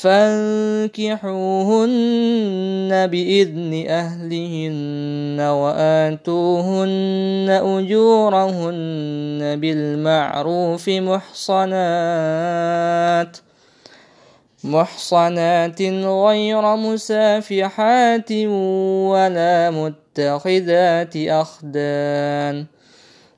فانكحوهن بإذن أهلهن وآتوهن أجورهن بالمعروف محصنات محصنات غير مسافحات ولا متخذات أخدان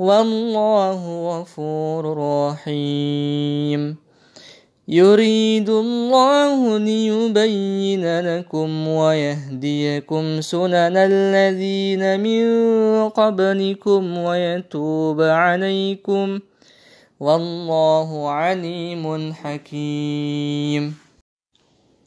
والله غفور رحيم يريد الله ليبين لكم ويهديكم سنن الذين من قبلكم ويتوب عليكم والله عليم حكيم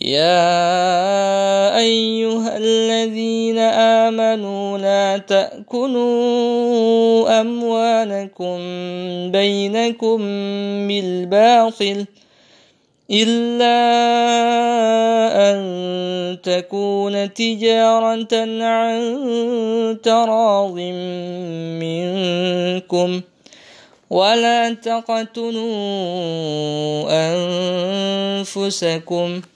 يا أيها الذين آمنوا لا تأكلوا أموالكم بينكم بالباطل إلا أن تكون تجارة عن تراض منكم ولا تقتلوا أنفسكم ۖ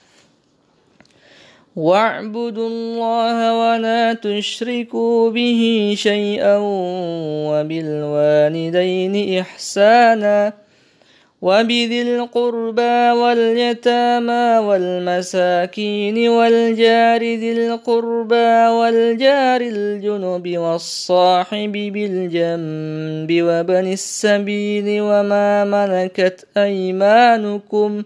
واعبدوا الله ولا تشركوا به شيئا وبالوالدين إحسانا وبذي القربى واليتامى والمساكين والجار ذي القربى والجار الجنب والصاحب بالجنب وبن السبيل وما ملكت أيمانكم ۖ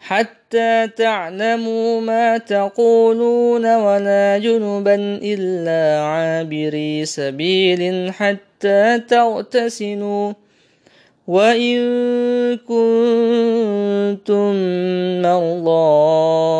حتى تعلموا ما تقولون ولا جنبا إلا عابري سبيل حتى تغتسلوا وإن كنتم مرضى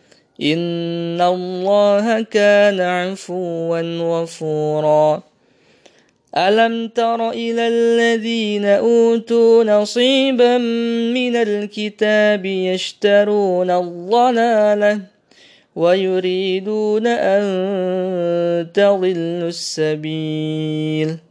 إن الله كان عفوا غفورا ألم تر إلى الذين أوتوا نصيبا من الكتاب يشترون الضلالة ويريدون أن تضلوا السبيل